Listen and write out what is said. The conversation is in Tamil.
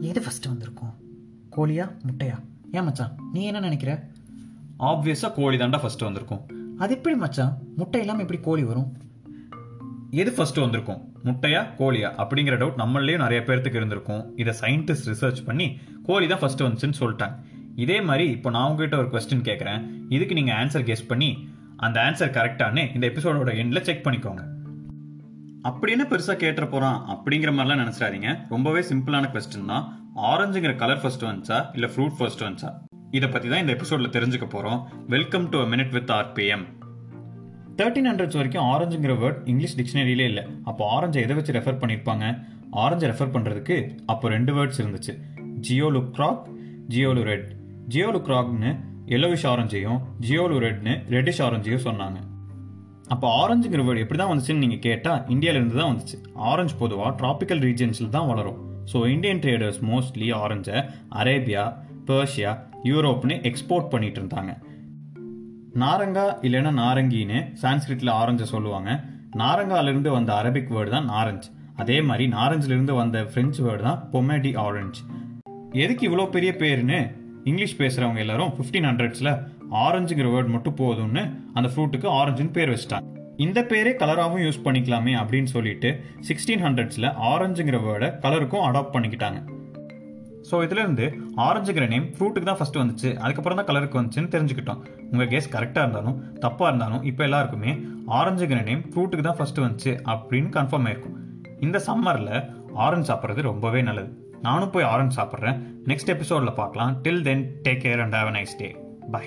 எது ஃபஸ்ட்டு வந்திருக்கும்? கோழியா முட்டையா? ஏன் மச்சான்? நீ என்ன நினைக்கிற? ஆப்வியஸாக கோழி தாண்டா ஃபஸ்ட்டு வந்திருக்கும். அது எப்படி மச்சான்? முட்டை இல்லாமல் எப்படி கோழி வரும்? எது ஃபர்ஸ்ட் வந்திருக்கும்? முட்டையா கோழியா? அப்படிங்கிற டவுட் நம்மளையும் நிறைய பேர்த்துக்கு இருந்திருக்கும். இதை சயின்டிஸ்ட் ரிசர்ச் பண்ணி கோழி தான் ஃபர்ஸ்ட் வந்துச்சுன்னு சொல்லிட்டாங்க. இதே மாதிரி இப்போ நான் உங்ககிட்ட ஒரு கொஸ்டின் கேட்குறேன் இதுக்கு நீங்கள் ஆன்சர் கெஸ் பண்ணி அந்த ஆன்சர் கரெக்டானு இந்த எபிசோடோட எண்டில் செக் பண்ணிக்கோங்க. அப்படி என்ன பெருசாக கேட்டுற போகிறான் அப்படிங்கிற மாதிரிலாம் நினச்சிடாதீங்க. ரொம்பவே சிம்பிளான கொஸ்டின் தான். ஆரஞ்சுங்கிற கலர் ஃபர்ஸ்ட் வந்துச்சா? இல்லை ஃப்ரூட் ஃபர்ஸ்ட் வந்துச்சா? இதை பற்றி தான் இந்த எபிசோடில் தெரிஞ்சுக்க போகிறோம் welcome to a minute with RPM thirteen hundreds வரைக்கும் ஆரஞ்சுங்கிற வேர்ட் இங்கிலீஷ் டிக்ஷனரியிலே இல்லை. அப்போ ஆரஞ்சை எதை வச்சு ரெஃபர் பண்ணியிருப்பாங்க? ஆரஞ்சை ரெஃபர் பண்ணுறதுக்கு அப்போ ரெண்டு வேர்ட்ஸ் இருந்துச்சு. ஜியோலு க்ராக் ஜியோலு ரெட் ஜியோலு க்ராக்னு எல்லோவிஷ் ஆரஞ்சையும் ஜியோலு ரெட்னு ரெட்டிஷ் ஆரஞ்சையும் சொன்னாங்க. அப்போ ஆரஞ்சுங்கிற வேர்டு எப்படி தான் வந்துச்சுன்னு நீங்கள் கேட்டால் இந்தியாவிலேருந்து தான் வந்துச்சு. ஆரஞ்சு பொதுவாக ட்ராபிக்கல் ரீஜன்ஸில் தான் வளரும். ஸோ இந்தியன் ட்ரேடர்ஸ் மோஸ்ட்லி ஆரஞ்சை அரேபியா பர்ஷியா யூரோப்னு எக்ஸ்போர்ட் பண்ணிட்டு இருந்தாங்க. நாரங்கா இல்லைன்னா நாரங்கின்னு சான்ஸ்கிரிட்டில் ஆரஞ்சை சொல்லுவாங்க. நாரங்காலிருந்து வந்த அரபிக் வேர்டு தான் நாரஞ்சு அதே மாதிரி நாரஞ்சிலிருந்து வந்த ஃப்ரெஞ்சு வேர்டு தான் பொமேடி ஆரஞ்சு எதுக்கு இவ்வளோ பெரிய பேருன்னு? இங்கிலீஷ் பேசுகிறவங்க எல்லாரும் ஃபிஃப்டீன் ஹண்ட்ரட்ஸில் ஆரஞ்சுங்கிற வேர்ட் மட்டும் போதும்னு அந்த ஃப்ரூட்டுக்கு ஆரஞ்சுன்னு பேர் வச்சிட்டாங்க. இந்த பேரே கலராகவும் யூஸ் பண்ணிக்கலாமே அப்படின்னு சொல்லிட்டு சிக்ஸ்டீன் ஹண்ட்ரட்ஸில் ஆரஞ்சுங்கிற வேர்டை கலருக்கும் அடாப்ட் பண்ணிக்கிட்டாங்க. ஸோ இதுலேருந்து ஆரஞ்சுங்கிற நேம் ஃப்ரூட்டுக்கு தான் ஃபஸ்ட்டு வந்துச்சு. அதுக்கப்புறம் தான் கலருக்கு வந்துச்சுன்னு தெரிஞ்சுக்கிட்டோம். உங்கள் கேஸ் கரெக்டாக இருந்தாலும் தப்பாக இருந்தாலும் இப்போ எல்லாருக்குமே ஆரஞ்சுங்கிற நேம் ஃப்ரூட்டுக்கு தான் ஃபஸ்ட்டு வந்துச்சு அப்படின்னு கன்ஃபார்ம் ஆயிருக்கும். இந்த சம்மரில் ஆரஞ்சு சாப்பிட்றது ரொம்பவே நல்லது. நானும் போய் ஆரஞ்சு சாப்பிட்றேன். நெக்ஸ்ட் எபிசோடில் பார்க்கலாம். Till then take care and have a nice day bye